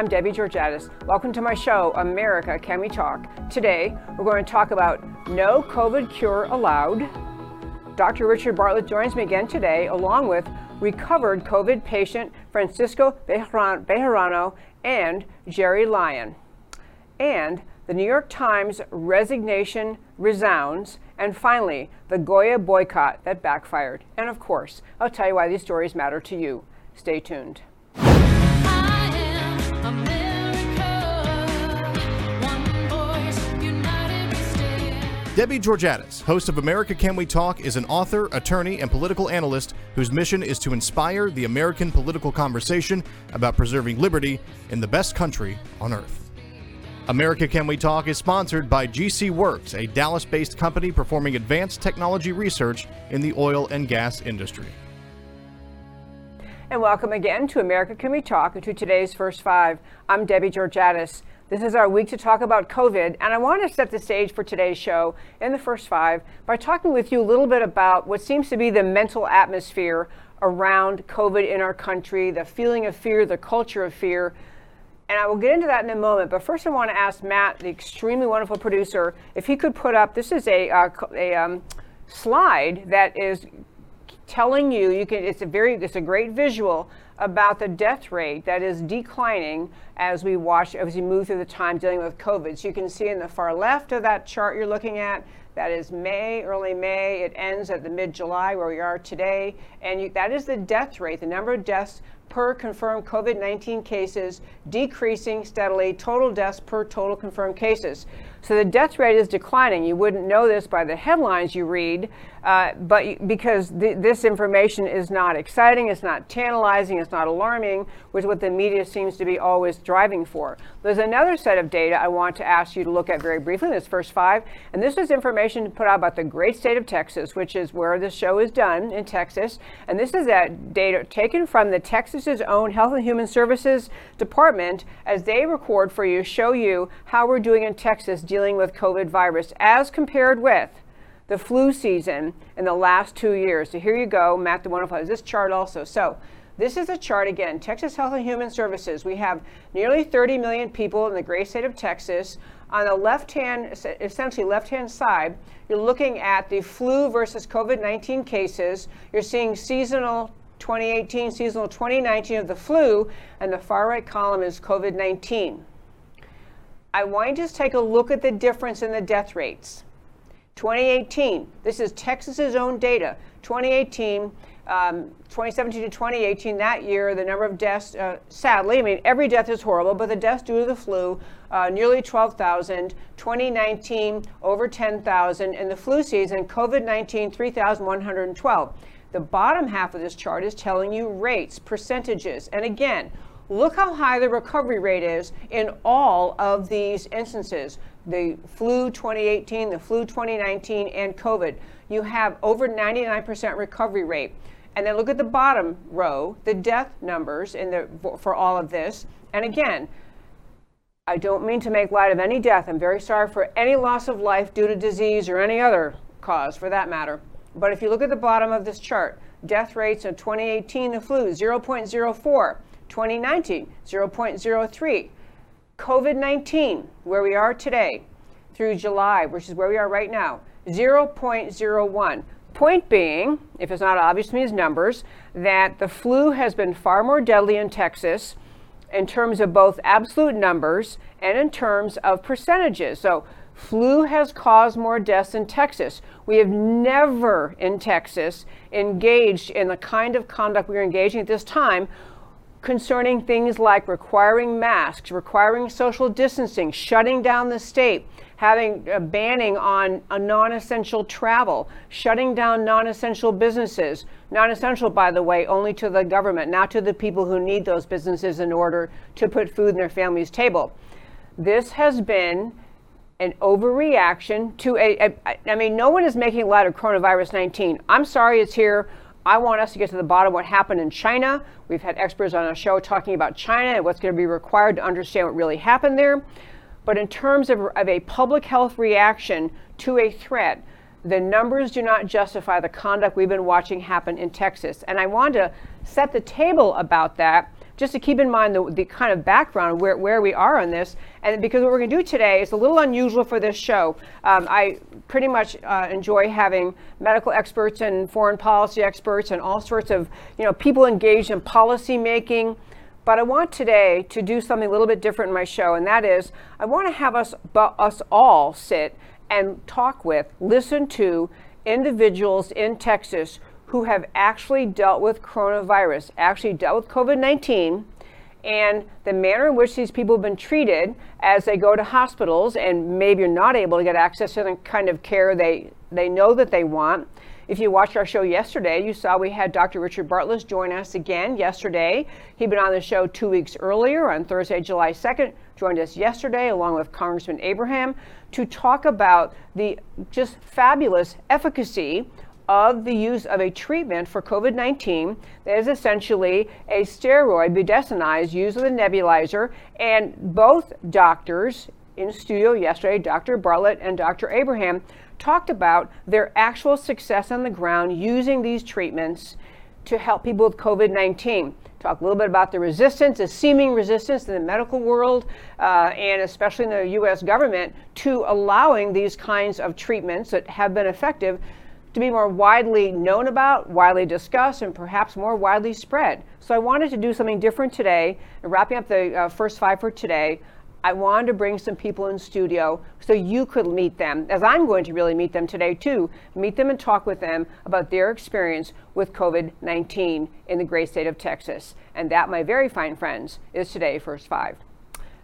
I'm Debbie Georgatos. Welcome to my show, America Can We Talk? Today, we're going to talk about no COVID cure allowed. Dr. Richard Bartlett joins me again today, along with recovered COVID patient Francisco Bejarano and Jerry Lyon. And the New York Times resignation resounds. And finally, the Goya boycott that backfired. And of course, I'll tell you why these stories matter to you. Stay tuned. Debbie Georgatos, host of America Can We Talk, is an author, attorney, and political analyst whose mission is to inspire the American political conversation about preserving liberty in the best country on earth. America Can We Talk is sponsored by GC Works, a Dallas based company performing advanced technology research in the oil and gas industry. And welcome again to America Can We Talk and to today's First Five. I'm Debbie Georgatos. This is our week to talk about COVID, and I want to set the stage for today's show in the first five by talking with you a little bit about what seems to be the mental atmosphere around COVID in our country, the feeling of fear, the culture of fear. And I will get into that in a moment. But first, I want to ask Matt, the extremely wonderful producer, if he could put up this is a, uh, a um, slide that is telling you you can it's a very it's a great visual about the death rate that is declining as we watch as we move through the time dealing with covid so you can see in the far left of that chart you're looking at that is may early may it ends at the mid july where we are today and you, that is the death rate the number of deaths per confirmed COVID 19 cases decreasing steadily, total deaths per total confirmed cases. So the death rate is declining. You wouldn't know this by the headlines you read, uh, but because th- this information is not exciting, it's not tantalizing, it's not alarming, which is what the media seems to be always driving for. There's another set of data I want to ask you to look at very briefly, this first five, and this is information put out about the great state of Texas, which is where the show is done in Texas. And this is that data taken from the Texas's own Health and Human Services Department as they record for you, show you how we're doing in Texas dealing with COVID virus as compared with the flu season in the last two years. So here you go, Matt the Wonderful has this chart also. So this is a chart again, Texas Health and Human Services. We have nearly 30 million people in the great state of Texas. On the left hand, essentially left hand side, you're looking at the flu versus COVID 19 cases. You're seeing seasonal 2018, seasonal 2019 of the flu, and the far right column is COVID 19. I want you to just take a look at the difference in the death rates. 2018, this is Texas's own data. 2018, um, 2017 to 2018, that year, the number of deaths, uh, sadly, I mean, every death is horrible, but the deaths due to the flu, uh, nearly 12,000. 2019, over 10,000. In the flu season, COVID 19, 3,112. The bottom half of this chart is telling you rates, percentages. And again, look how high the recovery rate is in all of these instances the flu 2018, the flu 2019, and COVID. You have over 99% recovery rate. And then look at the bottom row, the death numbers in the, for all of this. And again, I don't mean to make light of any death. I'm very sorry for any loss of life due to disease or any other cause for that matter. But if you look at the bottom of this chart, death rates in 2018, the flu, 0.04, 2019, 0.03. COVID 19, where we are today, through July, which is where we are right now, 0.01. Point being, if it's not obvious to me as numbers, that the flu has been far more deadly in Texas in terms of both absolute numbers and in terms of percentages. So, flu has caused more deaths in Texas. We have never in Texas engaged in the kind of conduct we are engaging at this time concerning things like requiring masks, requiring social distancing, shutting down the state, having a banning on a non-essential travel, shutting down non-essential businesses. Non-essential, by the way, only to the government, not to the people who need those businesses in order to put food in their family's table. This has been an overreaction to a, a I mean, no one is making light of coronavirus 19. I'm sorry it's here. I want us to get to the bottom of what happened in China. We've had experts on our show talking about China and what's going to be required to understand what really happened there. But in terms of, of a public health reaction to a threat, the numbers do not justify the conduct we've been watching happen in Texas. And I want to set the table about that just to keep in mind the, the kind of background where, where we are on this. And because what we're going to do today is a little unusual for this show. Um, I pretty much uh, enjoy having medical experts and foreign policy experts and all sorts of you know people engaged in policy making. But I want today to do something a little bit different in my show, and that is I want to have us us all sit and talk with, listen to individuals in Texas who have actually dealt with coronavirus, actually dealt with COVID 19, and the manner in which these people have been treated as they go to hospitals and maybe you're not able to get access to the kind of care they, they know that they want. If you watched our show yesterday, you saw we had Dr. Richard Bartlett join us again yesterday. He'd been on the show two weeks earlier on Thursday, July 2nd, joined us yesterday along with Congressman Abraham to talk about the just fabulous efficacy of the use of a treatment for COVID 19 that is essentially a steroid, budesonide, used with a nebulizer. And both doctors in studio yesterday, Dr. Bartlett and Dr. Abraham, talked about their actual success on the ground using these treatments to help people with COVID 19 talk a little bit about the resistance, the seeming resistance in the medical world, uh, and especially in the U.S. government, to allowing these kinds of treatments that have been effective to be more widely known about, widely discussed, and perhaps more widely spread. So I wanted to do something different today. Wrapping up the uh, first five for today, I wanted to bring some people in studio so you could meet them, as I'm going to really meet them today too. Meet them and talk with them about their experience with COVID 19 in the great state of Texas. And that, my very fine friends, is today First Five.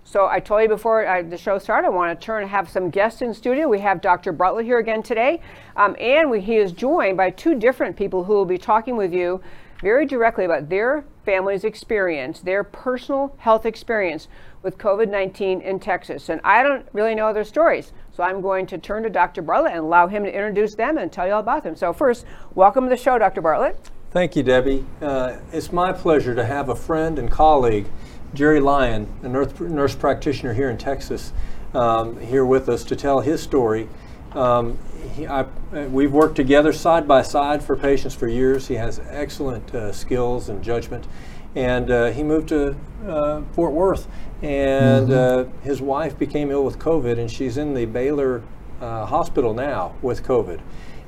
So I told you before uh, the show started, I want to turn and have some guests in studio. We have Dr. Bartlett here again today, um, and we, he is joined by two different people who will be talking with you very directly about their family's experience, their personal health experience with COVID 19 in Texas. And I don't really know their stories, so I'm going to turn to Dr. Bartlett and allow him to introduce them and tell you all about them. So, first, welcome to the show, Dr. Bartlett. Thank you, Debbie. Uh, it's my pleasure to have a friend and colleague Jerry Lyon, a nurse, nurse practitioner here in Texas, um, here with us to tell his story. Um, he, I, we've worked together side by side for patients for years. He has excellent uh, skills and judgment. And uh, he moved to uh, Fort Worth, and mm-hmm. Uh, his wife became ill with COVID, and she's in the Baylor uh, hospital now with COVID.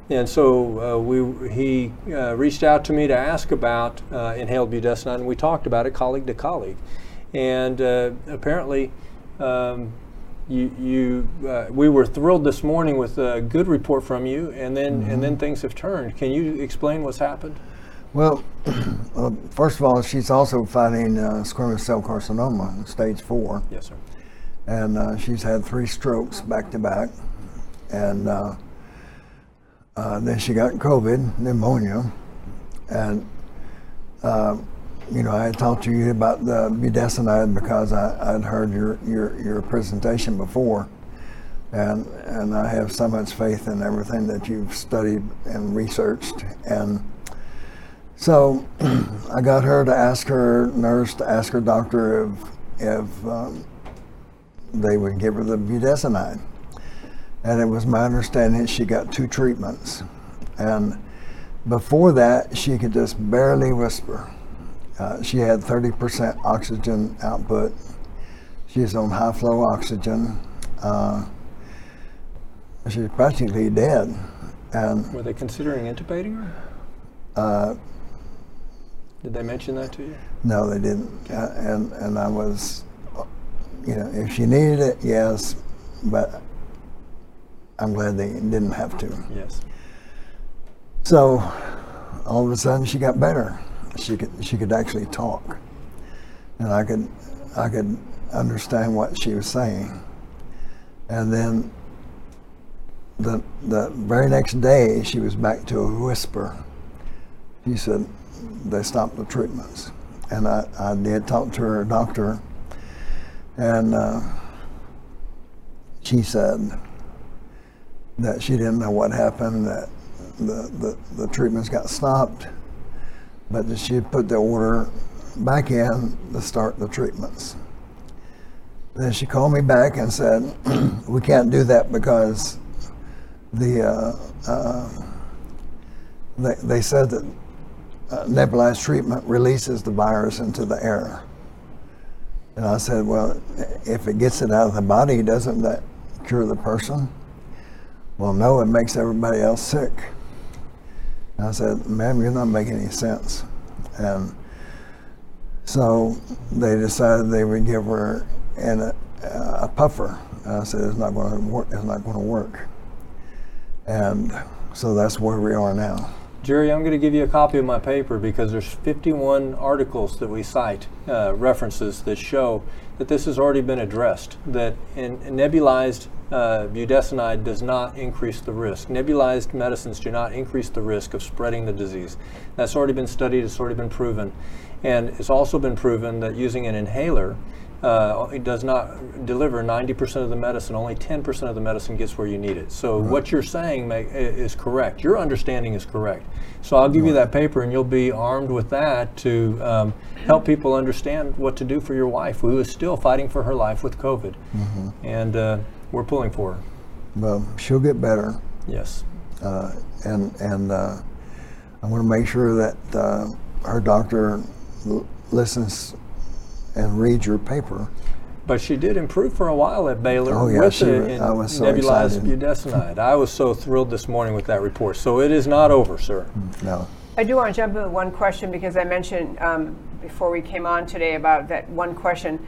And so uh, we, he reached out to me to ask about inhaled budesonide, and we talked about it colleague to colleague and uh, apparently um, you, you uh, we were thrilled this morning with a good report from you, and then mm-hmm. and then things have turned. Can you explain what's happened? Well, uh, first of all, she's also fighting uh, squamous cell carcinoma, stage four. Yes, sir. And uh, she's had three strokes back to back, and uh, uh, then she got COVID, pneumonia, and you know, I talked to you about the budesonide because I, would heard your, your, your presentation before. And, and I have so much faith in everything that you've studied and researched. And so I got her to ask her nurse to ask her doctor if, if um, they would give her the budesonide. And it was my understanding she got two treatments. And before that, she could just barely whisper. Uh, she had 30% oxygen output. She's on high flow oxygen. Uh, she's practically dead. And were they considering intubating her? Uh, Did they mention that to you? No, they didn't. Uh, and and I was, you know, if she needed it, yes, but I'm glad they didn't have to. Yes. So all of a sudden she got better she could she could actually talk, and I could I could understand what she was saying. And then the the very next day, she was back to a whisper. She said they stopped the treatments, and I, I did talk to her doctor, and uh, she said that she didn't know what happened, that the, the, the treatments got stopped, but that she put the order back in to start the treatments. Then she called me back and said, "We can't do that because the uh, uh, they, they said that uh, nebulized treatment releases the virus into the air, And I said, well, if it gets it out of the body, doesn't that cure the person? Well, no, it makes everybody else sick. And I said, ma'am, you're not making any sense. And so they decided they would give her an, a, a puffer. And I said, it's not going to work. It's not going to work. And so that's where we are now. Jerry, I'm going to give you a copy of my paper because there's 51 articles that we cite, uh, references that show that this has already been addressed. That in nebulized uh, budesonide does not increase the risk. Nebulized medicines do not increase the risk of spreading the disease. That's already been studied. It's already been proven, and it's also been proven that using an inhaler uh, it does not deliver 90% of the medicine. Only 10% of the medicine gets where you need it. So right. what you're saying make, is correct. Your understanding is correct. So I'll give right. you that paper, and you'll be armed with that to um, help people understand what to do for your wife, who is still fighting for her life with COVID. Mm-hmm. And uh, we're pulling for her. Well, she'll get better. Yes. Uh, and and uh, I want to make sure that uh, her doctor l- listens and reads your paper. But she did improve for a while at Baylor oh, yeah, with she, the I was so nebulized excited. budesonide. I was so thrilled this morning with that report. So it is not over, sir. No. I do want to jump in with one question because I mentioned um, before we came on today about that one question.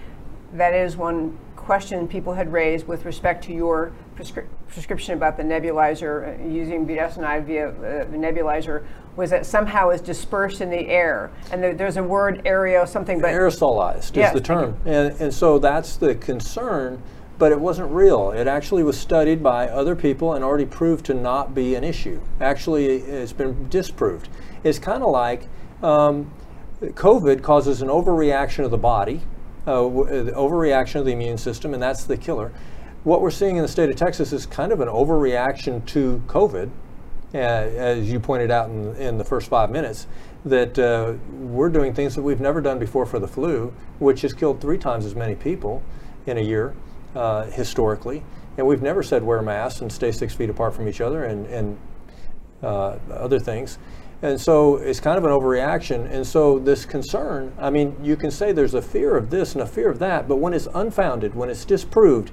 That is one question people had raised with respect to your prescri- prescription about the nebulizer, uh, using budesonide via uh, the nebulizer was that somehow is dispersed in the air. And there, there's a word aereo something, but aerosolized yes, is the term, and and so that's the concern. But it wasn't real. It actually was studied by other people and already proved to not be an issue. Actually, it's been disproved. It's kind of like um, COVID causes an overreaction of the body, overreaction of the immune system, and that's the killer. What we're seeing in the state of Texas is kind of an overreaction to COVID, uh, as you pointed out in, in the first five minutes, that uh, we're doing things that we've never done before for the flu, which has killed three times as many people in a year uh, historically. And we've never said wear masks and stay six feet apart from each other and, and uh, other things. And so it's kind of an overreaction. And so this concern, I mean, you can say there's a fear of this and a fear of that, but when it's unfounded, when it's disproved,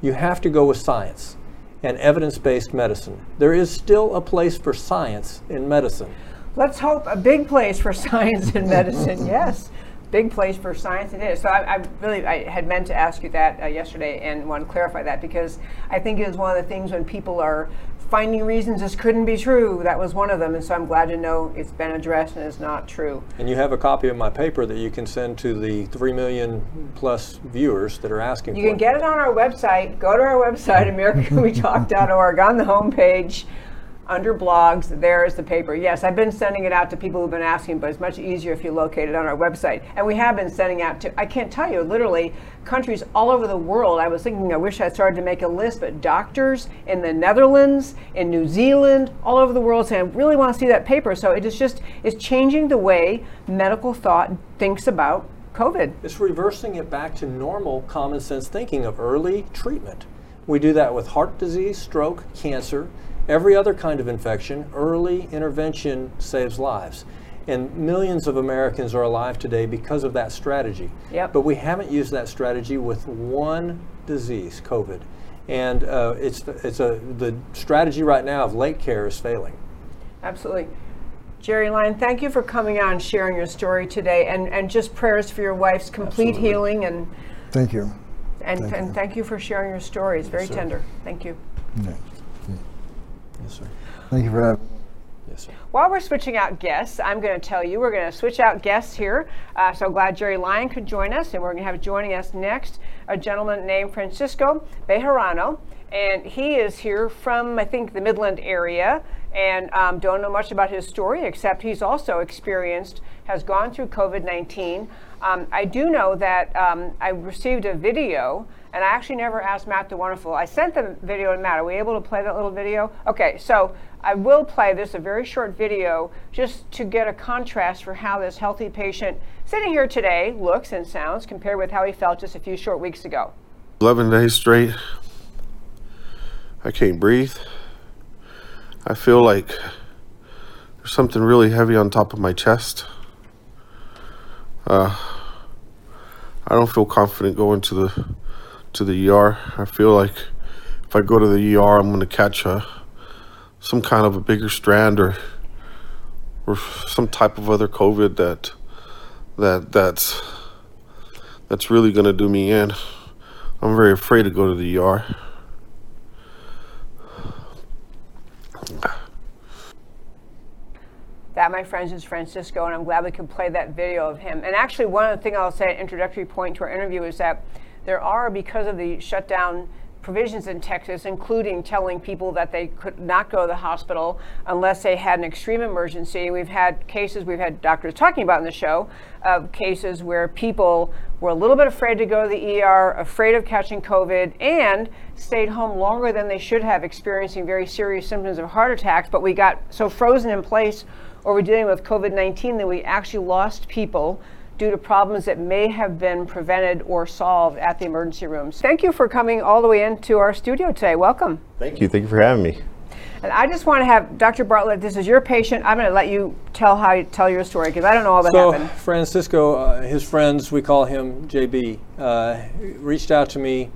you have to go with science and evidence based medicine. There is still a place for science in medicine. Let's hope a big place for science in medicine, yes. Big place for science it is. So I, I really I had meant to ask you that uh, yesterday and want to clarify that because I think it is one of the things when people are finding reasons this couldn't be true. That was one of them, and so I'm glad to know it's been addressed and is not true. And you have a copy of my paper that you can send to the three million plus viewers that are asking. For. You can get it on our website. Go to our website, AmericaCanWeTalk.org, on the homepage under blogs, there is the paper. Yes, I've been sending it out to people who've been asking, but it's much easier if you locate it on our website. And we have been sending out to, I can't tell you, literally countries all over the world. I was thinking, I wish I started to make a list, but doctors in the Netherlands, in New Zealand, all over the world saying, I really want to see that paper. So it is just, it's changing the way medical thought thinks about COVID. It's reversing it back to normal common sense thinking of early treatment. We do that with heart disease, stroke, cancer Every other kind of infection, early intervention saves lives. And millions of Americans are alive today because of that strategy. Yep. But we haven't used that strategy with one disease, COVID. And uh, it's, it's a, the strategy right now of late care is failing. Absolutely. Jerry Lyon, thank you for coming on, and sharing your story today, and, and just prayers for your wife's complete Absolutely. healing. And thank you. And thank and you. thank you for sharing your story. It's very sir. tender. Thank you. Yeah. Yes, sir. Thank you for having Yes, sir. While we're switching out guests, I'm going to tell you we're going to switch out guests here. Uh, so glad Jerry Lyon could join us, and we're going to have joining us next a gentleman named Francisco Bejarano, and he is here from I think the Midland area, and um, don't know much about his story except he's also experienced has gone through COVID-19. Um, I do know that um, I received a video and I actually never asked Matt the Wonderful. I sent the video to Matt. Are we able to play that little video? Okay, so I will play this, a very short video, just to get a contrast for how this healthy patient sitting here today looks and sounds compared with how he felt just a few short weeks ago. 11 days straight. I can't breathe. I feel like there's something really heavy on top of my chest. Uh, I don't feel confident going to the to the ER. I feel like if I go to the ER, I'm going to catch a some kind of a bigger strand or or some type of other COVID that that that's that's really going to do me in. I'm very afraid to go to the ER. That, my friends, is Francisco, and I'm glad we could play that video of him. And actually, one of the things I'll say, an introductory point to our interview, is that there are, because of the shutdown provisions in Texas, including telling people that they could not go to the hospital unless they had an extreme emergency. We've had cases, we've had doctors talking about in the show, of cases where people were a little bit afraid to go to the ER, afraid of catching COVID, and stayed home longer than they should have, experiencing very serious symptoms of heart attacks. But we got so frozen in place or we're dealing with COVID 19 that we actually lost people due to problems that may have been prevented or solved at the emergency rooms. Thank you for coming all the way into our studio today. Welcome. Thank you. Thank you for having me. And I just want to have Dr. Bartlett. This is your patient. I'm going to let you tell how you tell your story because I don't know all that so happened. Francisco, uh, his friends, we call him JB, uh, reached out to me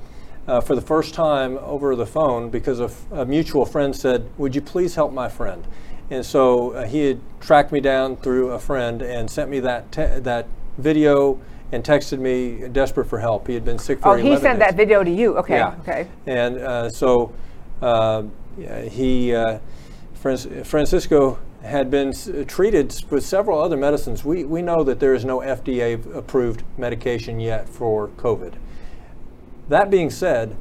uh, for the first time over the phone because a, a mutual friend said, "Would you please help my friend?" And so uh, he had tracked me down through a friend and sent me that te- that video and texted me desperate for help. He had been sick for oh, he sent days. that video to you. Okay. Yeah. Okay. And uh, so uh, he, uh, Francisco, had been s- treated with several other medicines. We, we know that there is no FDA approved medication yet for COVID. That being said,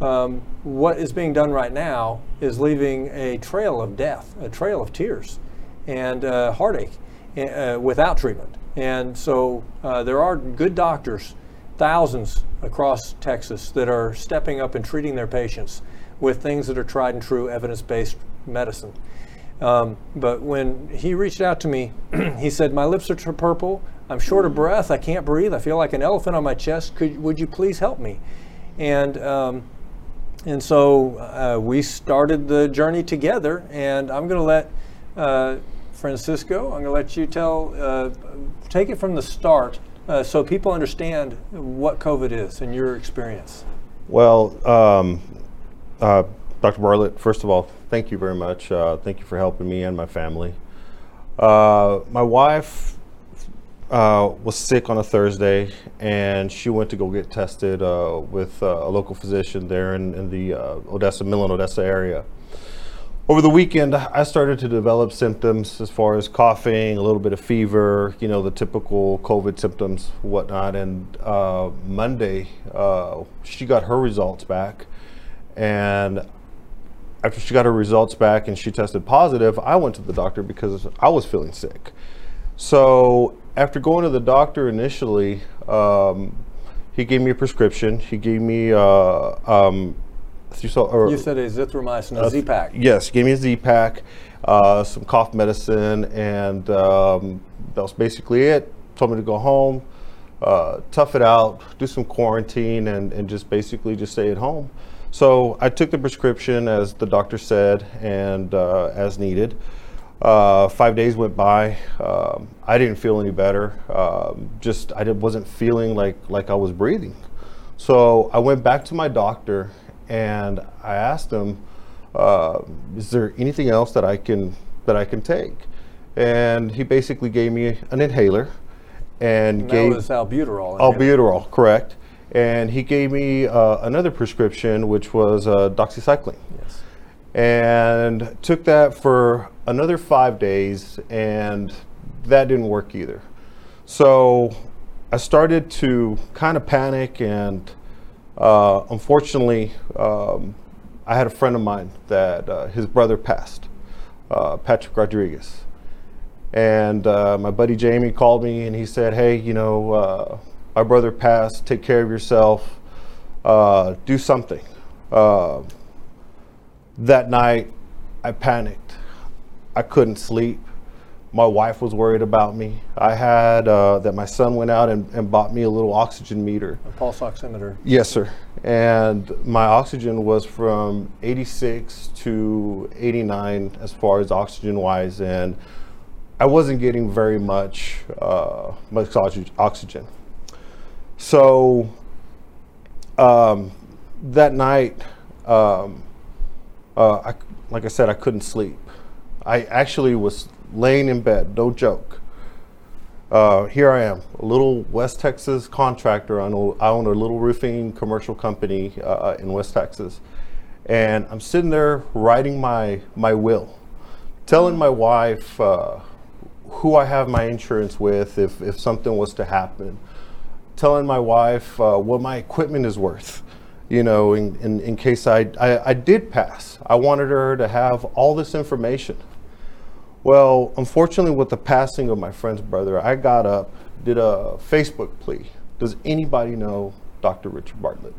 um, what is being done right now is leaving a trail of death, a trail of tears, and uh, heartache uh, without treatment. And so uh, there are good doctors, thousands across Texas, that are stepping up and treating their patients with things that are tried and true evidence based medicine. Um, but when he reached out to me, he said, My lips are purple. I'm short of breath. I can't breathe. I feel like an elephant on my chest. Could, would you please help me? And um, and so uh, we started the journey together. And I'm going to let uh, Francisco, I'm going to let you tell, uh, take it from the start uh, so people understand what COVID is and your experience. Well, um, uh, Dr. Bartlett, first of all, thank you very much. Uh, thank you for helping me and my family. Uh, my wife uh, was sick on a Thursday, and she went to go get tested with a local physician there in, in the Odessa, Midland, Odessa area. Over the weekend, I started to develop symptoms as far as coughing, a little bit of fever, you know, the typical COVID symptoms, whatnot. And uh, Monday, uh, she got her results back. And after she got her results back and she tested positive, I went to the doctor because I was feeling sick. So after going to the doctor initially, um, he gave me a prescription. He gave me, uh, um, you saw, You said azithromycin, a Z-Pack. Yes, he gave me a Z pack, uh, some cough medicine, and um, that was basically it. Told me to go home, uh, tough it out, do some quarantine, and, and just basically just stay at home. So I took the prescription as the doctor said and uh, as needed. Uh, five days went by. Um, I didn't feel any better. Um, just I wasn't feeling like like I was breathing. So I went back to my doctor and I asked him, uh, "Is there anything else that I can that I can take?" And he basically gave me an inhaler and And gave that was albuterol. albuterol, correct. And he gave me uh, another prescription, which was uh, doxycycline Yes. and took that for another five days, and that didn't work either. So I started to kind of panic, and uh, unfortunately, um, I had a friend of mine that uh, his brother passed, uh, Patrick Rodriguez. And uh, my buddy Jamie called me and he said, Hey, you know, uh, our brother passed, take care of yourself, uh, do something. Uh, that night, I panicked. I couldn't sleep. My wife was worried about me. I had uh, that my son went out and, and bought me a little oxygen meter. A pulse oximeter. Yes, sir. And my oxygen was from 86 to 89 as far as oxygen wise, and I wasn't getting very much uh, much oxygen. So um, that night, um, uh, I, like I said, I couldn't sleep. I actually was laying in bed, no joke. Uh, here I am, a little West Texas contractor. I own, I own a little roofing commercial company uh, in West Texas. And I'm sitting there writing my, my will, telling my wife uh, who I have my insurance with if, if something was to happen, telling my wife uh, what my equipment is worth, you know, in, in, in case I, I, I did pass. I wanted her to have all this information. Well, unfortunately, with the passing of my friend's brother, I got up, did a Facebook plea. Does anybody know Dr. Richard Bartlett?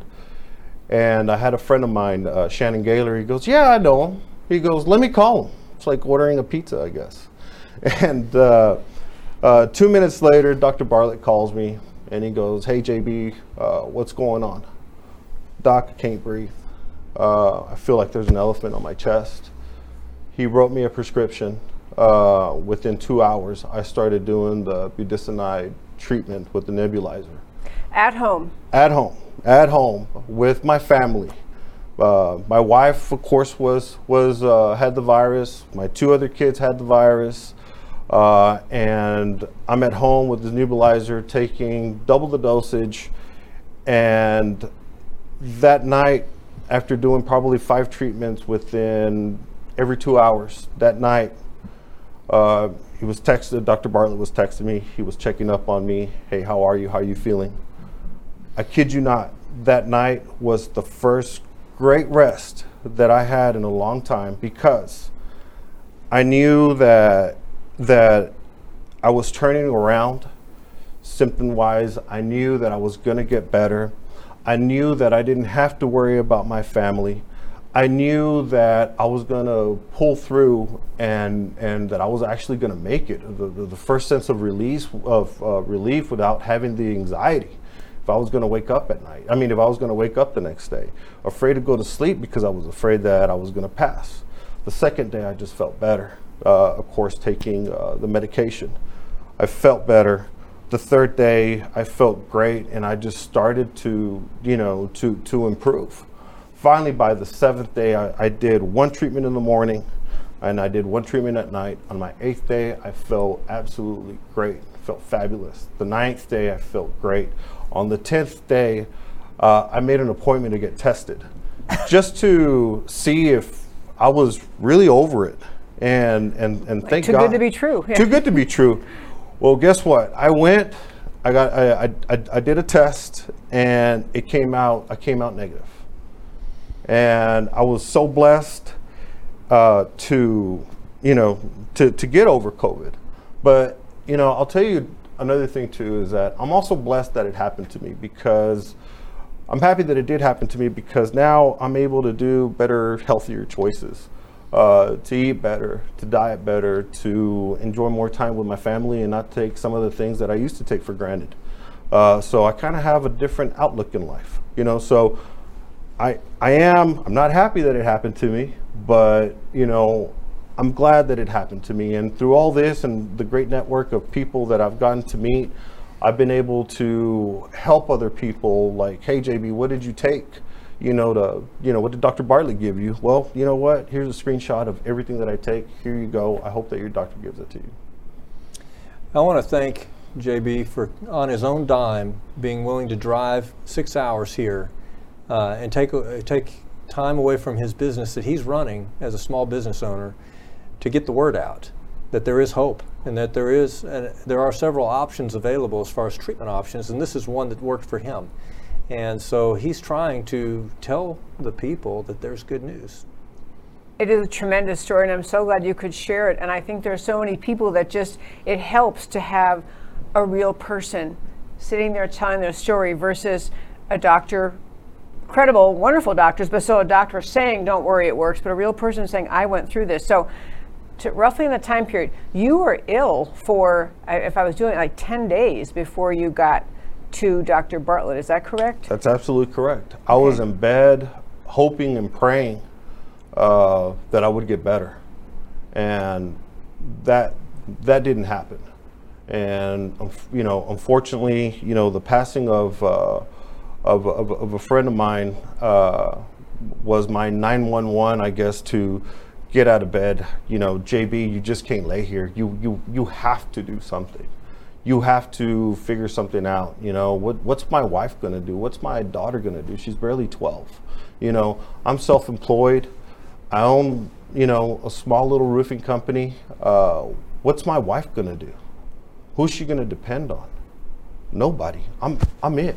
And I had a friend of mine, uh, Shannon Gaylor. He goes, "Yeah, I know him." He goes, "Let me call him." It's like ordering a pizza, I guess. And uh, uh, two minutes later, Dr. Bartlett calls me, and he goes, "Hey, JB, uh, what's going on?" Doc, I can't breathe. Uh, I feel like there's an elephant on my chest. He wrote me a prescription uh, within two hours, I started doing the budesonide treatment with the nebulizer. At home? At home. At home with my family. Uh, my wife, of course, was was uh, had the virus. My two other kids had the virus, uh, and I'm at home with the nebulizer, taking double the dosage. And that night, after doing probably five treatments within every two hours, that night uh, he was texted, Dr. Bartlett was texting me. He was checking up on me. Hey, how are you? How are you feeling? I kid you not, that night was the first great rest that I had in a long time because I knew that that I was turning around symptom wise. I knew that I was going to get better. I knew that I didn't have to worry about my family. I knew that I was going to pull through and and that I was actually going to make it. The, the, the, first sense of release of uh, relief without having the anxiety. If I was going to wake up at night, I mean, if I was going to wake up the next day, afraid to go to sleep because I was afraid that I was going to pass. The second day, I just felt better. Uh, of course, taking uh, the medication, I felt better. The third day, I felt great, and I just started to, you know, to to improve finally, by the seventh day, I, I, did one treatment in the morning and I did one treatment at night. On my eighth day, I felt absolutely great, felt fabulous. The ninth day, I felt great. On the tenth day, uh, I made an appointment to get tested just to see if I was really over it. And, and, and thank too God. Too good to be true. Yeah. Too good to be true. Well, guess what? I went, I got, I, I, I did a test and it came out, I came out negative. And I was so blessed uh, to, you know, to, to get over COVID. But, you know, I'll tell you another thing too is that I'm also blessed that it happened to me because I'm happy that it did happen to me because now I'm able to do better, healthier choices. Uh, to eat better, to diet better, to enjoy more time with my family and not take some of the things that I used to take for granted. Uh, so I kind of have a different outlook in life, you know. So I, I am, I'm not happy that it happened to me, but, you know, I'm glad that it happened to me. And through all this and the great network of people that I've gotten to meet, I've been able to help other people like, hey, JB, what did you take? You know, to, you know, what did Dr. Bartlett give you? Well, you know what? Here's a screenshot of everything that I take. Here you go. I hope that your doctor gives it to you. I want to thank JB for, on his own dime, being willing to drive six hours here uh, and take uh, take time away from his business that he's running as a small business owner to get the word out that there is hope and that there is uh, there are several options available as far as treatment options and this is one that worked for him. And so he's trying to tell the people that there's good news. It is a tremendous story and i'm so glad you could share it. And i think there are so many people that just it helps to have a real person sitting there telling their story versus a doctor credible, wonderful doctors, but so a doctor saying, don't worry, it works, but a real person saying, I went through this. So, to, roughly in the time period, you were ill for, if I was doing it, like 10 days before you got to Dr. Bartlett. Is that correct? That's absolutely correct. Okay. I was in bed hoping and praying uh, that I would get better. And that, that didn't happen. and you know, unfortunately, you know, the passing of uh, of, of, of, a friend of mine uh, was my 911, I guess, to get out of bed. You know, JB, you just can't lay here. You you you have to do something. You have to figure something out. You know, what what's my wife gonna do? What's my daughter gonna do? She's barely 12. You know, I'm self-employed. I own you know a small little roofing company. Uh, what's my wife gonna do? Who's she gonna depend on? Nobody. I'm I'm it.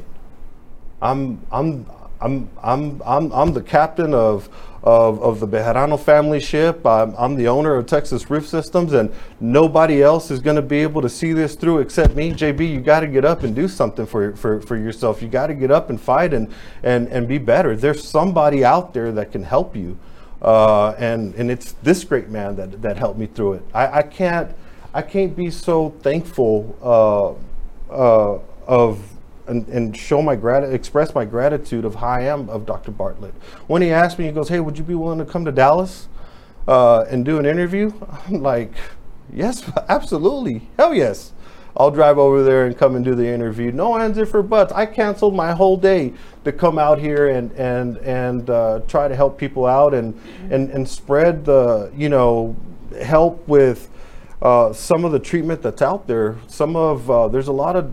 I'm I'm I'm I'm I'm I'm the captain of of, of the Bejarano family ship. I'm, I'm the owner of Texas Roof Systems, and nobody else is going to be able to see this through except me. JB, you got to get up and do something for for, for yourself. You got to get up and fight and and and be better. There's somebody out there that can help you, uh, and and it's this great man that that helped me through it. I, I can't I can't be so thankful uh, uh, of and, and show my grat- express my gratitude of how I am of Dr. Bartlett. When he asked me, he goes, "Hey, would you be willing to come to Dallas uh, and do an interview?" I'm like, "Yes, absolutely, hell yes." I'll drive over there and come and do the interview. No ands if or buts. I canceled my whole day to come out here and and and uh, try to help people out and and and spread the you know help with uh, some of the treatment that's out there. Some of uh, there's a lot of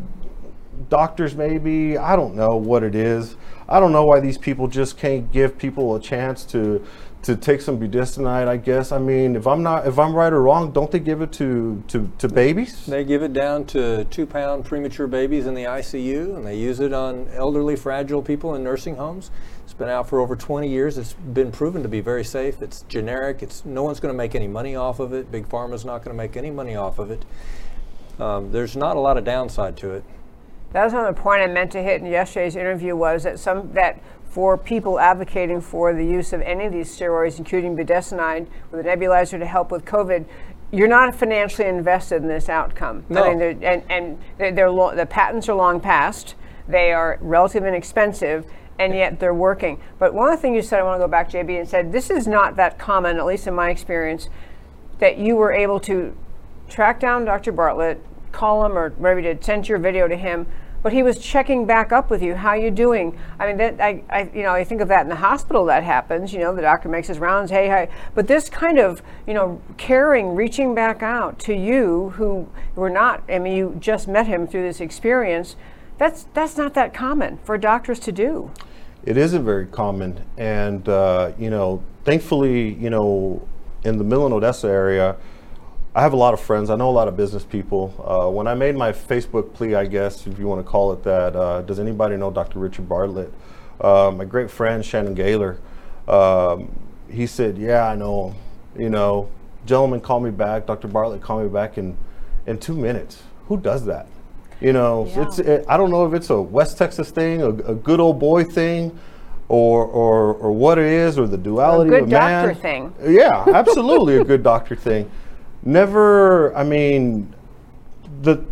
doctors maybe. I don't know what it is. I don't know why these people just can't give people a chance to to take some budesonide i guess. I mean if i'm not if i'm right or wrong don't they give it to to, to babies? They give it down to two pound premature babies in the icu and they use it on elderly fragile people in nursing homes. It's been out for over 20 years. It's been proven to be very safe. It's generic. It's no one's going to make any money off of it. Big pharma's not going to make any money off of it. Um, there's not a lot of downside to it that was another point I meant to hit in yesterday's interview was that some that for people advocating for the use of any of these steroids, including budesonide with a nebulizer to help with COVID, you're not financially invested in this outcome. No. I mean, they're, and and they're, they're lo- the patents are long past. They are relatively inexpensive, and yet they're working. But one of the things you said, I want to go back, JB, and said this is not that common, at least in my experience, that you were able to track down Dr. Bartlett, call him or whatever you did, send your video to him, but he was checking back up with you. How you doing? I mean, that, I, I, you know, I think of that in the hospital. That happens. You know, the doctor makes his rounds. Hey, hi. But this kind of, you know, caring, reaching back out to you who were not. I mean, you just met him through this experience. That's that's not that common for doctors to do. It isn't very common, and uh, you know, thankfully, you know, in the Midland Odessa area I have a lot of friends. I know a lot of business people. Uh, when I made my Facebook plea, I guess, if you want to call it that, uh, does anybody know Dr. Richard Bartlett? Uh, my great friend, Shannon Gaylor, um, he said, Yeah, I know him. You know, gentleman called me back. Dr. Bartlett called me back in, in two minutes. Who does that? You know, yeah. it's, it, I don't know if it's a West Texas thing, a, a good old boy thing, or, or, or what it is, or the duality a good of man. doctor thing. Yeah, absolutely a good doctor thing never, I mean, the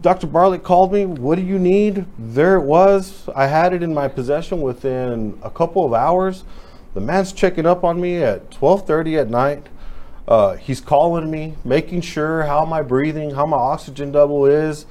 Dr. Bartlett called me, what do you need? There it was. I had it in my possession within a couple of hours. The man's checking up on me at 12:30 at night. Uh, he's calling me, making sure how my breathing, how my oxygen double is.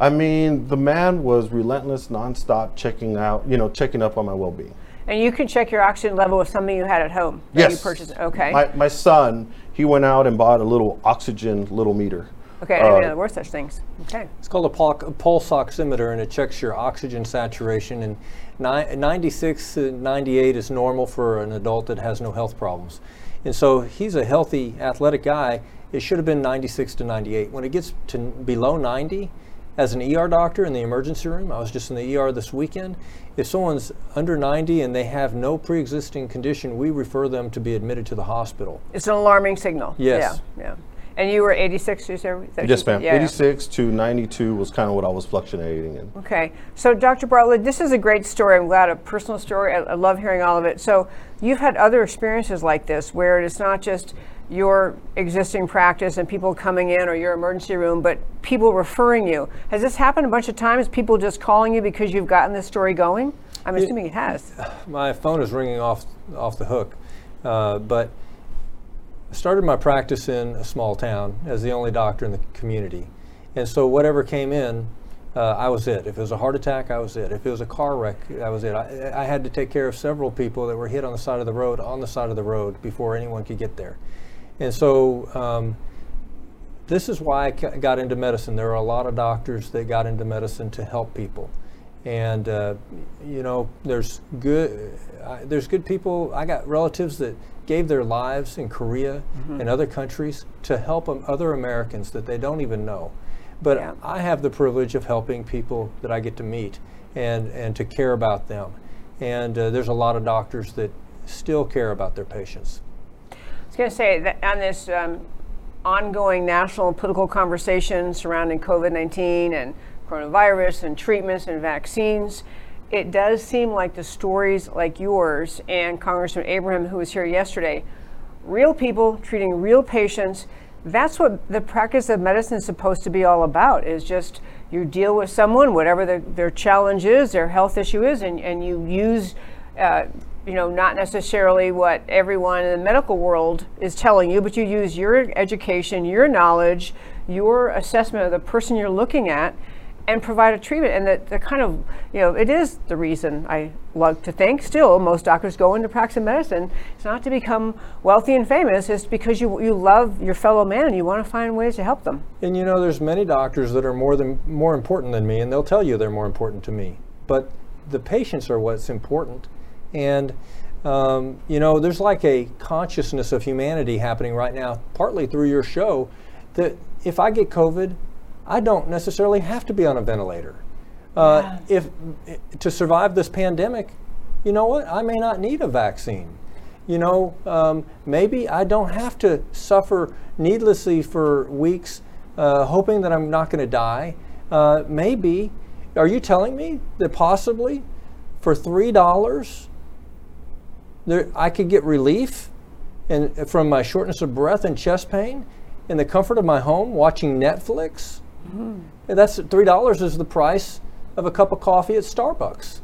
I mean, the man was relentless, nonstop, checking out, you know, checking up on my well-being. And you can check your oxygen level with something you had at home. Yes. You purchased. Okay. My, my son, he went out and bought a little oxygen little meter. Okay, I didn't uh, know there were such things. Okay. It's called a pulse oximeter, and it checks your oxygen saturation. And 96 to 98 is normal for an adult that has no health problems. And so he's a healthy, athletic guy. It should have been 96 to 98. When it gets to below 90, as an ER doctor in the emergency room, I was just in the ER this weekend. If someone's under 90 and they have no pre existing condition, we refer them to be admitted to the hospital. It's an alarming signal. Yes. Yeah. yeah. And you were 86, you said? Yes, ma'am. Yeah. 86 to 92 was kind of what I was fluctuating in. Okay. So, Dr. Bartlett, this is a great story. I'm glad a personal story. I, I love hearing all of it. So, you've had other experiences like this where it's not just your existing practice and people coming in or your emergency room, but people referring you. Has this happened a bunch of times? People just calling you because you've gotten this story going? I'm assuming it, it has. My phone is ringing off off the hook, uh, but I started my practice in a small town as the only doctor in the community. And so whatever came in, uh, I was it. If it was a heart attack, I was it. If it was a car wreck, I was it. I, I, had to take care of several people that were hit on the side of the road, on the side of the road, before anyone could get there. And so um, this is why I got into medicine. There are a lot of doctors that got into medicine to help people. And, uh, you know, there's good, uh, there's good people. I got relatives that gave their lives in Korea mm-hmm. and other countries to help other Americans that they don't even know. But yeah. I have the privilege of helping people that I get to meet and, and to care about them. And uh, there's a lot of doctors that still care about their patients. Going to say that on this um, ongoing national political conversation surrounding COVID 19 and coronavirus and treatments and vaccines, it does seem like the stories like yours and Congressman Abraham, who was here yesterday, real people treating real patients that's what the practice of medicine is supposed to be all about is just you deal with someone whatever the, their challenge is their health issue is and, and you use uh, you know not necessarily what everyone in the medical world is telling you but you use your education your knowledge your assessment of the person you're looking at and provide a treatment. And that the kind of, you know, it is the reason I like to think still most doctors go into practice medicine. It's not to become wealthy and famous, it's because you, you love your fellow man and you want to find ways to help them. And you know, there's many doctors that are more than more important than me, and they'll tell you they're more important to me. But the patients are what's important. And um, you know, there's like a consciousness of humanity happening right now, partly through your show, that if I get COVID, I don't necessarily have to be on a ventilator. Uh, yeah. If to survive this pandemic, you know what? I may not need a vaccine. You know, um, maybe I don't have to suffer needlessly for weeks, uh, hoping that I'm not going to die. Uh, maybe, are you telling me that possibly for three dollars, I could get relief and from my shortness of breath and chest pain in the comfort of my home, watching Netflix? Mm-hmm. That's three dollars is the price of a cup of coffee at Starbucks,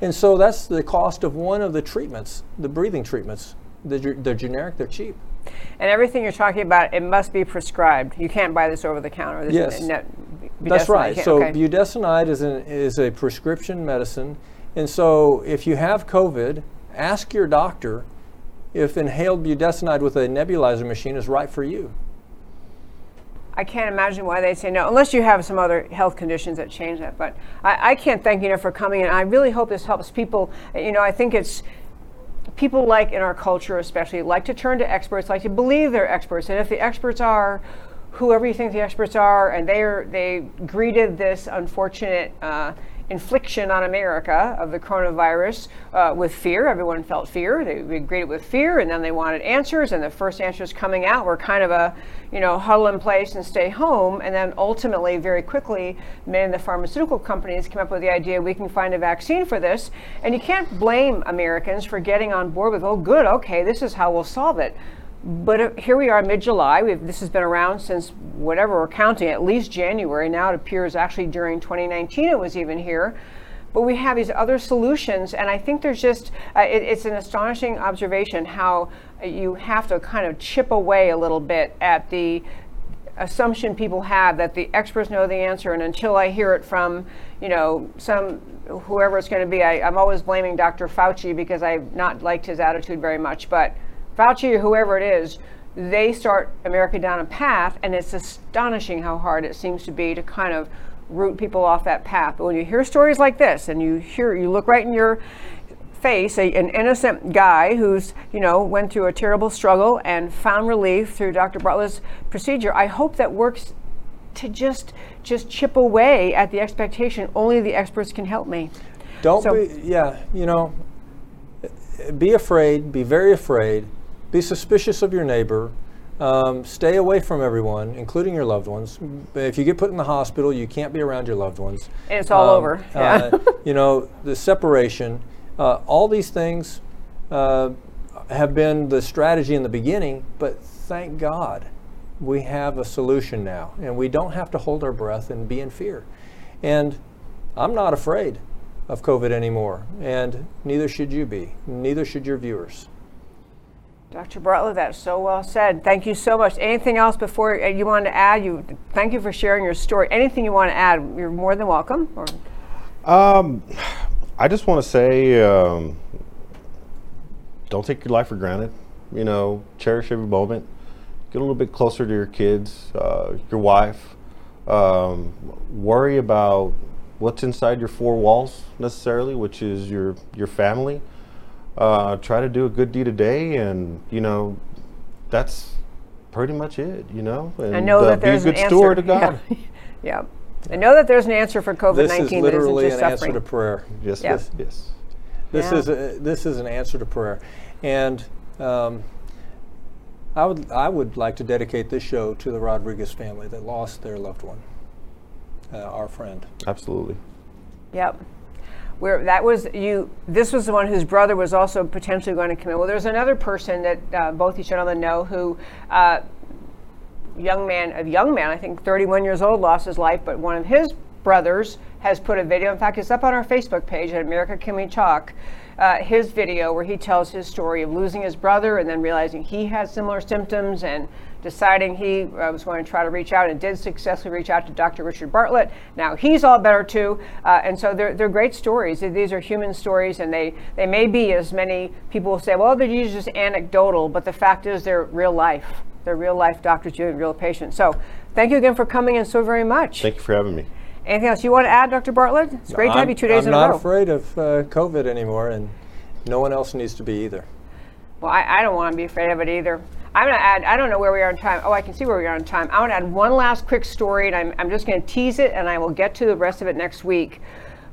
and so that's the cost of one of the treatments, the breathing treatments. They're, they're generic, they're cheap. And everything you're talking about, it must be prescribed. You can't buy this over the counter. This yes, that's right. So okay. budesonide is an, is a prescription medicine, and so if you have COVID, ask your doctor if inhaled budesonide with a nebulizer machine is right for you. I can't imagine why they say no, unless you have some other health conditions that change that. But I, I can't thank you enough for coming, and I really hope this helps people. You know, I think it's people like in our culture, especially, like to turn to experts, like to believe they're experts, and if the experts are whoever you think the experts are, and they are they greeted this unfortunate. Uh, infliction on America of the coronavirus uh, with fear. Everyone felt fear. They greeted with fear, and then they wanted answers. And the first answers coming out were kind of a, you know, huddle in place and stay home. And then ultimately, very quickly, many of the pharmaceutical companies came up with the idea we can find a vaccine for this. And you can't blame Americans for getting on board with, oh, good, okay, this is how we'll solve it. But here we are, mid July. This has been around since whatever we're counting, at least January. Now it appears actually during 2019 it was even here. But we have these other solutions, and I think there's just, uh, it, it's an astonishing observation how you have to kind of chip away a little bit at the assumption people have that the experts know the answer and until i hear it from you know some whoever it's going to be I, i'm always blaming dr fauci because i've not liked his attitude very much but Fauci or whoever it is, they start America down a path, and it's astonishing how hard it seems to be to kind of root people off that path. But when you hear stories like this, and you hear, you look right in your face a, an innocent guy who's you know went through a terrible struggle and found relief through Dr. Bartlett's procedure. I hope that works to just just chip away at the expectation only the experts can help me. Don't so, be yeah, you know, be afraid, be very afraid be suspicious of your neighbor. Um, stay away from everyone, including your loved ones. If you get put in the hospital, you can't be around your loved ones. It's all um, over. Yeah. uh, you know, the separation, uh, all these things uh, have been the strategy in the beginning, but thank God we have a solution now. And we don't have to hold our breath and be in fear. And I'm not afraid of COVID anymore. And neither should you be, neither should your viewers. Dr. Bartlett, that's so well said. Thank you so much. Anything else before uh, you want to add? You thank you for sharing your story. Anything you want to add? You're more than welcome. Or? Um, I just want to say, um, don't take your life for granted. You know, cherish every moment. Get a little bit closer to your kids, uh, your wife. Um, worry about what's inside your four walls necessarily, which is your your family. Uh, try to do a good deed a day, and you know, that's pretty much it. You know, and I know that there's be a good an steward to God. Yeah. yeah. I know that there's an answer for COVID nineteen. This is nineteen that isn't literally just an answer suffering. to prayer. Yes, Yeah. yes, yes. This Yeah. is a, this is an answer to prayer, and um, I would I would like to dedicate this show to the Rodriguez family that lost their loved one, uh, our friend. Absolutely. Yep. Where that was you. This was the one whose brother was also potentially going to commit. Well, there's another person that uh, both you gentlemen know who. Uh, young man, a young man, I think 31 years old, lost his life, but one of his brothers has put a video. In fact, it's up on our Facebook page at America Can We Talk. Uh, his video where he tells his story of losing his brother and then realizing he had similar symptoms and deciding he uh, was going to try to reach out and did successfully reach out to Dr. Richard Bartlett. Now he's all better too. Uh, and so they're, they're great stories. These are human stories and they, they may be, as many people will say, well, they're just anecdotal, but the fact is they're real life. They're real life doctors doing real patients. So thank you again for coming in so very much. Thank you for having me. Anything else you want to add, Dr. Bartlett? It's great to have you two days I'm in a row. I'm not afraid of uh, COVID anymore, and no one else needs to be either. Well, I, I don't want to be afraid of it either. I'm going to add, I don't know where we are in time. Oh, I can see where we are in time. I want to add one last quick story, and I'm, I'm just going to tease it, and I will get to the rest of it next week.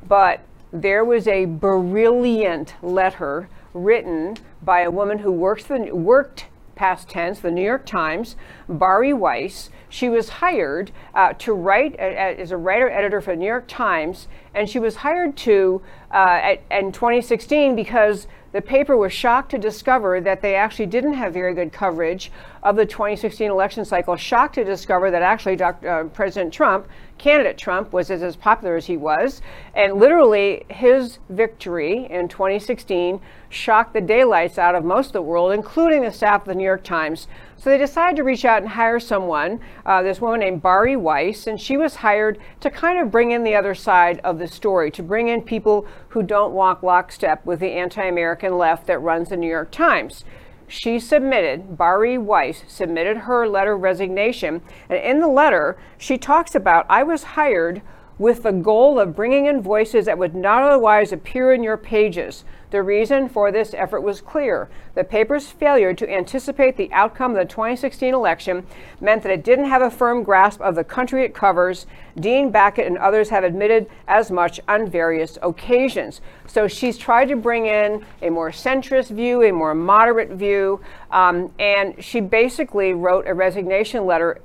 But there was a brilliant letter written by a woman who works the, worked past tense, the New York Times, Bari Weiss. She was hired uh, to write uh, as a writer editor for the New York Times, and she was hired to uh, at, in 2016 because the paper was shocked to discover that they actually didn't have very good coverage of the 2016 election cycle. Shocked to discover that actually Dr., uh, President Trump, candidate Trump, was as, as popular as he was, and literally his victory in 2016 shocked the daylights out of most of the world, including the staff of the New York Times. So they decided to reach out and hire someone, uh, this woman named Bari Weiss, and she was hired to kind of bring in the other side of the story, to bring in people who don't walk lockstep with the anti American left that runs the New York Times. She submitted, Bari Weiss submitted her letter of resignation, and in the letter, she talks about I was hired with the goal of bringing in voices that would not otherwise appear in your pages. The reason for this effort was clear. The paper's failure to anticipate the outcome of the 2016 election meant that it didn't have a firm grasp of the country it covers. Dean Baquet and others have admitted as much on various occasions. So she's tried to bring in a more centrist view, a more moderate view, um, and she basically wrote a resignation letter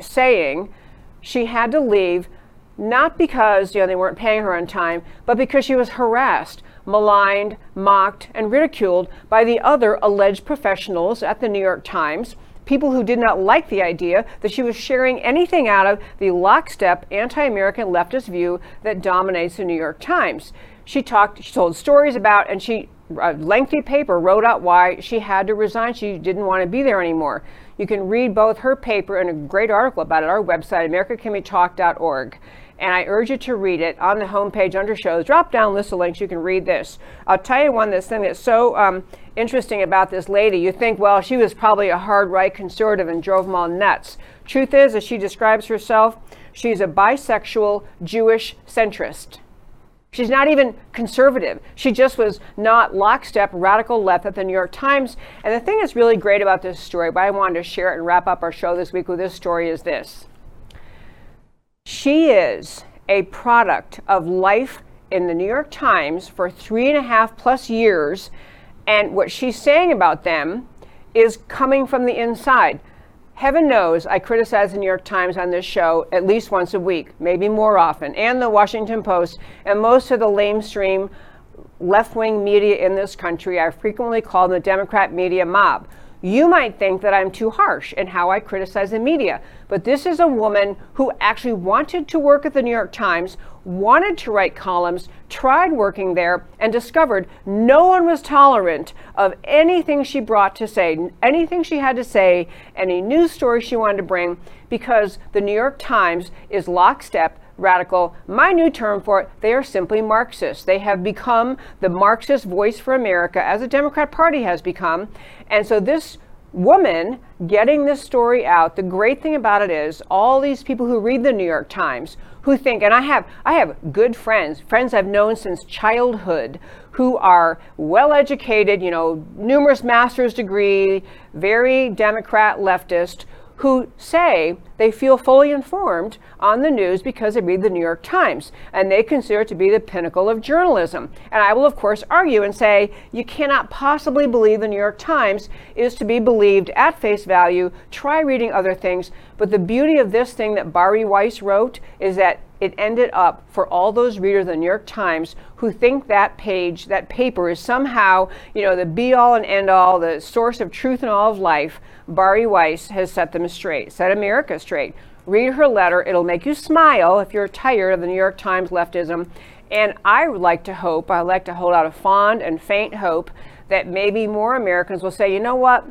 saying she had to leave not because you know they weren't paying her on time, but because she was harassed, maligned, mocked, and ridiculed by the other alleged professionals at the New York Times. People who did not like the idea that she was sharing anything out of the lockstep anti-American leftist view that dominates the New York Times. She talked, she told stories about, and she a lengthy paper wrote out why she had to resign. She didn't want to be there anymore. You can read both her paper and a great article about it our website, americacanwetalk.org. And I urge you to read it on the homepage under shows. Drop down list of links. You can read this. I'll tell you one this thing that's so um, interesting about this lady. You think, well, she was probably a hard right conservative and drove them all nuts. Truth is, as she describes herself, she's a bisexual Jewish centrist. She's not even conservative. She just was not lockstep radical left at the New York Times. And the thing that's really great about this story, but I wanted to share it and wrap up our show this week with this story, is this. She is a product of life in the New York Times for three and a half plus years. And what she's saying about them is coming from the inside. Heaven knows I criticize the New York Times on this show at least once a week, maybe more often, and the Washington Post, and most of the lamestream left wing media in this country. I frequently call the Democrat media mob. You might think that I'm too harsh in how I criticize the media, but this is a woman who actually wanted to work at the New York Times, wanted to write columns, tried working there, and discovered no one was tolerant of anything she brought to say, anything she had to say, any news story she wanted to bring, because the New York Times is lockstep radical. My new term for it, they are simply Marxists. They have become the Marxist voice for America, as the Democrat Party has become. And so this woman getting this story out, the great thing about it is all these people who read the New York Times who think and I have I have good friends, friends I've known since childhood who are well educated, you know, numerous master's degree, very democrat leftist who say they feel fully informed on the news because they read the New York Times and they consider it to be the pinnacle of journalism. And I will, of course, argue and say you cannot possibly believe the New York Times is to be believed at face value. Try reading other things. But the beauty of this thing that Bari Weiss wrote is that it ended up for all those readers of the New York Times who think that page, that paper is somehow, you know, the be all and end all, the source of truth in all of life. Bari Weiss has set them straight, set America straight. Read her letter. It'll make you smile if you're tired of the New York Times leftism. And I would like to hope, I like to hold out a fond and faint hope that maybe more Americans will say, you know what?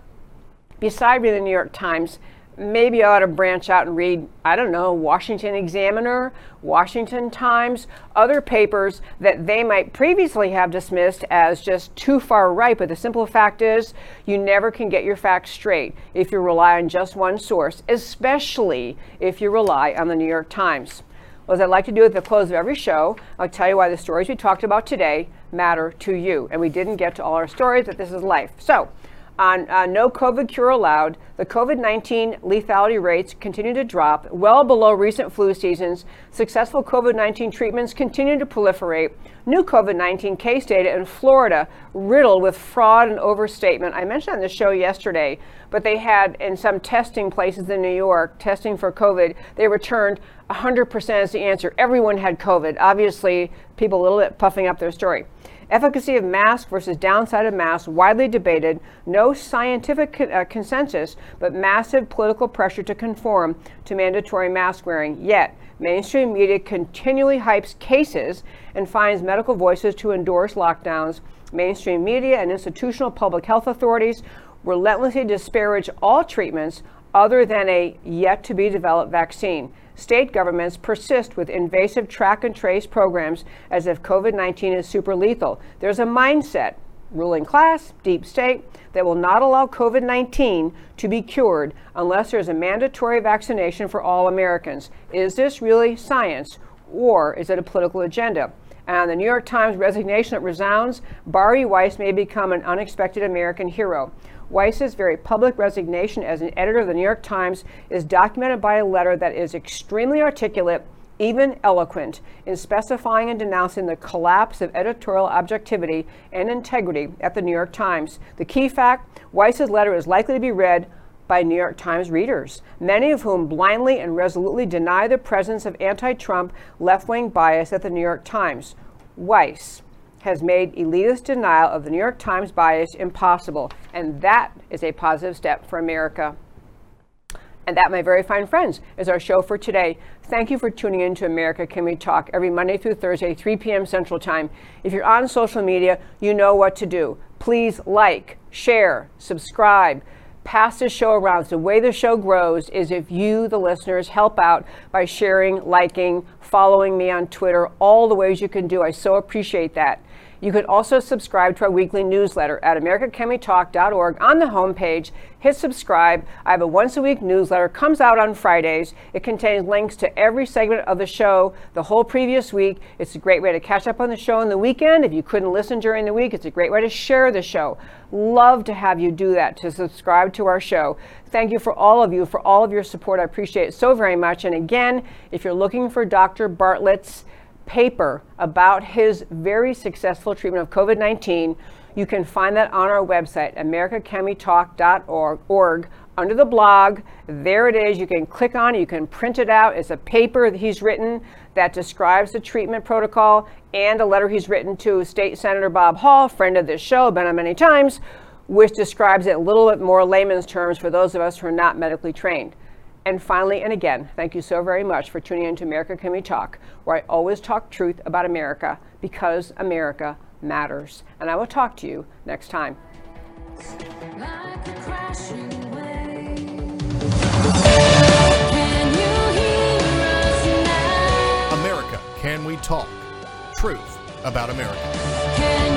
Beside reading the New York Times, maybe I ought to branch out and read, I don't know, Washington Examiner, Washington Times, other papers that they might previously have dismissed as just too far right. But the simple fact is, you never can get your facts straight if you rely on just one source, especially if you rely on the New York Times. Well, as I like to do at the close of every show, I'll tell you why the stories we talked about today matter to you. And we didn't get to all our stories, but this is life. So, on uh, no COVID cure allowed, the COVID 19 lethality rates continue to drop, well below recent flu seasons. Successful COVID 19 treatments continue to proliferate. New COVID 19 case data in Florida riddled with fraud and overstatement. I mentioned on the show yesterday, but they had in some testing places in New York, testing for COVID, they returned 100% as the answer. Everyone had COVID. Obviously, people a little bit puffing up their story. Efficacy of mask versus downside of mask widely debated. No scientific uh, consensus, but massive political pressure to conform to mandatory mask wearing. Yet, mainstream media continually hypes cases and finds medical voices to endorse lockdowns. Mainstream media and institutional public health authorities relentlessly disparage all treatments other than a yet to be developed vaccine state governments persist with invasive track and trace programs as if COVID 19 is super lethal. There's a mindset, ruling class, deep state, that will not allow COVID 19 to be cured unless there's a mandatory vaccination for all Americans. Is this really science or is it a political agenda? And the New York Times resignation that resounds, Bari Weiss may become an unexpected American hero. Weiss's very public resignation as an editor of the New York Times is documented by a letter that is extremely articulate, even eloquent, in specifying and denouncing the collapse of editorial objectivity and integrity at the New York Times. The key fact Weiss's letter is likely to be read by New York Times readers, many of whom blindly and resolutely deny the presence of anti Trump left wing bias at the New York Times. Weiss has made elitist denial of the New York Times bias impossible, and that is a positive step for America. And that, my very fine friends, is our show for today. Thank you for tuning in to America Can We Talk every Monday through Thursday, 3 p.m. Central Time. If you're on social media, you know what to do. Please like, share, subscribe pass the show around. So the way the show grows is if you, the listeners, help out by sharing, liking, following me on Twitter, all the ways you can do. I so appreciate that. You can also subscribe to our weekly newsletter at americacanwetalk.org on the homepage. Hit subscribe. I have a once a week newsletter, comes out on Fridays. It contains links to every segment of the show the whole previous week. It's a great way to catch up on the show on the weekend. If you couldn't listen during the week, it's a great way to share the show. Love to have you do that, to subscribe to our show. Thank you for all of you, for all of your support. I appreciate it so very much. And again, if you're looking for Dr. Bartlett's paper about his very successful treatment of COVID 19. You can find that on our website, americacanwetalk.org, under the blog. There it is. You can click on it, you can print it out. It's a paper that he's written that describes the treatment protocol and a letter he's written to State Senator Bob Hall, friend of this show, been on many times, which describes it a little bit more layman's terms for those of us who are not medically trained. And finally, and again, thank you so very much for tuning in to America Can We Talk, where I always talk truth about America because America matters. And I will talk to you next time. Like a crashing wave. Can you hear us now? America Can We Talk? Truth about America.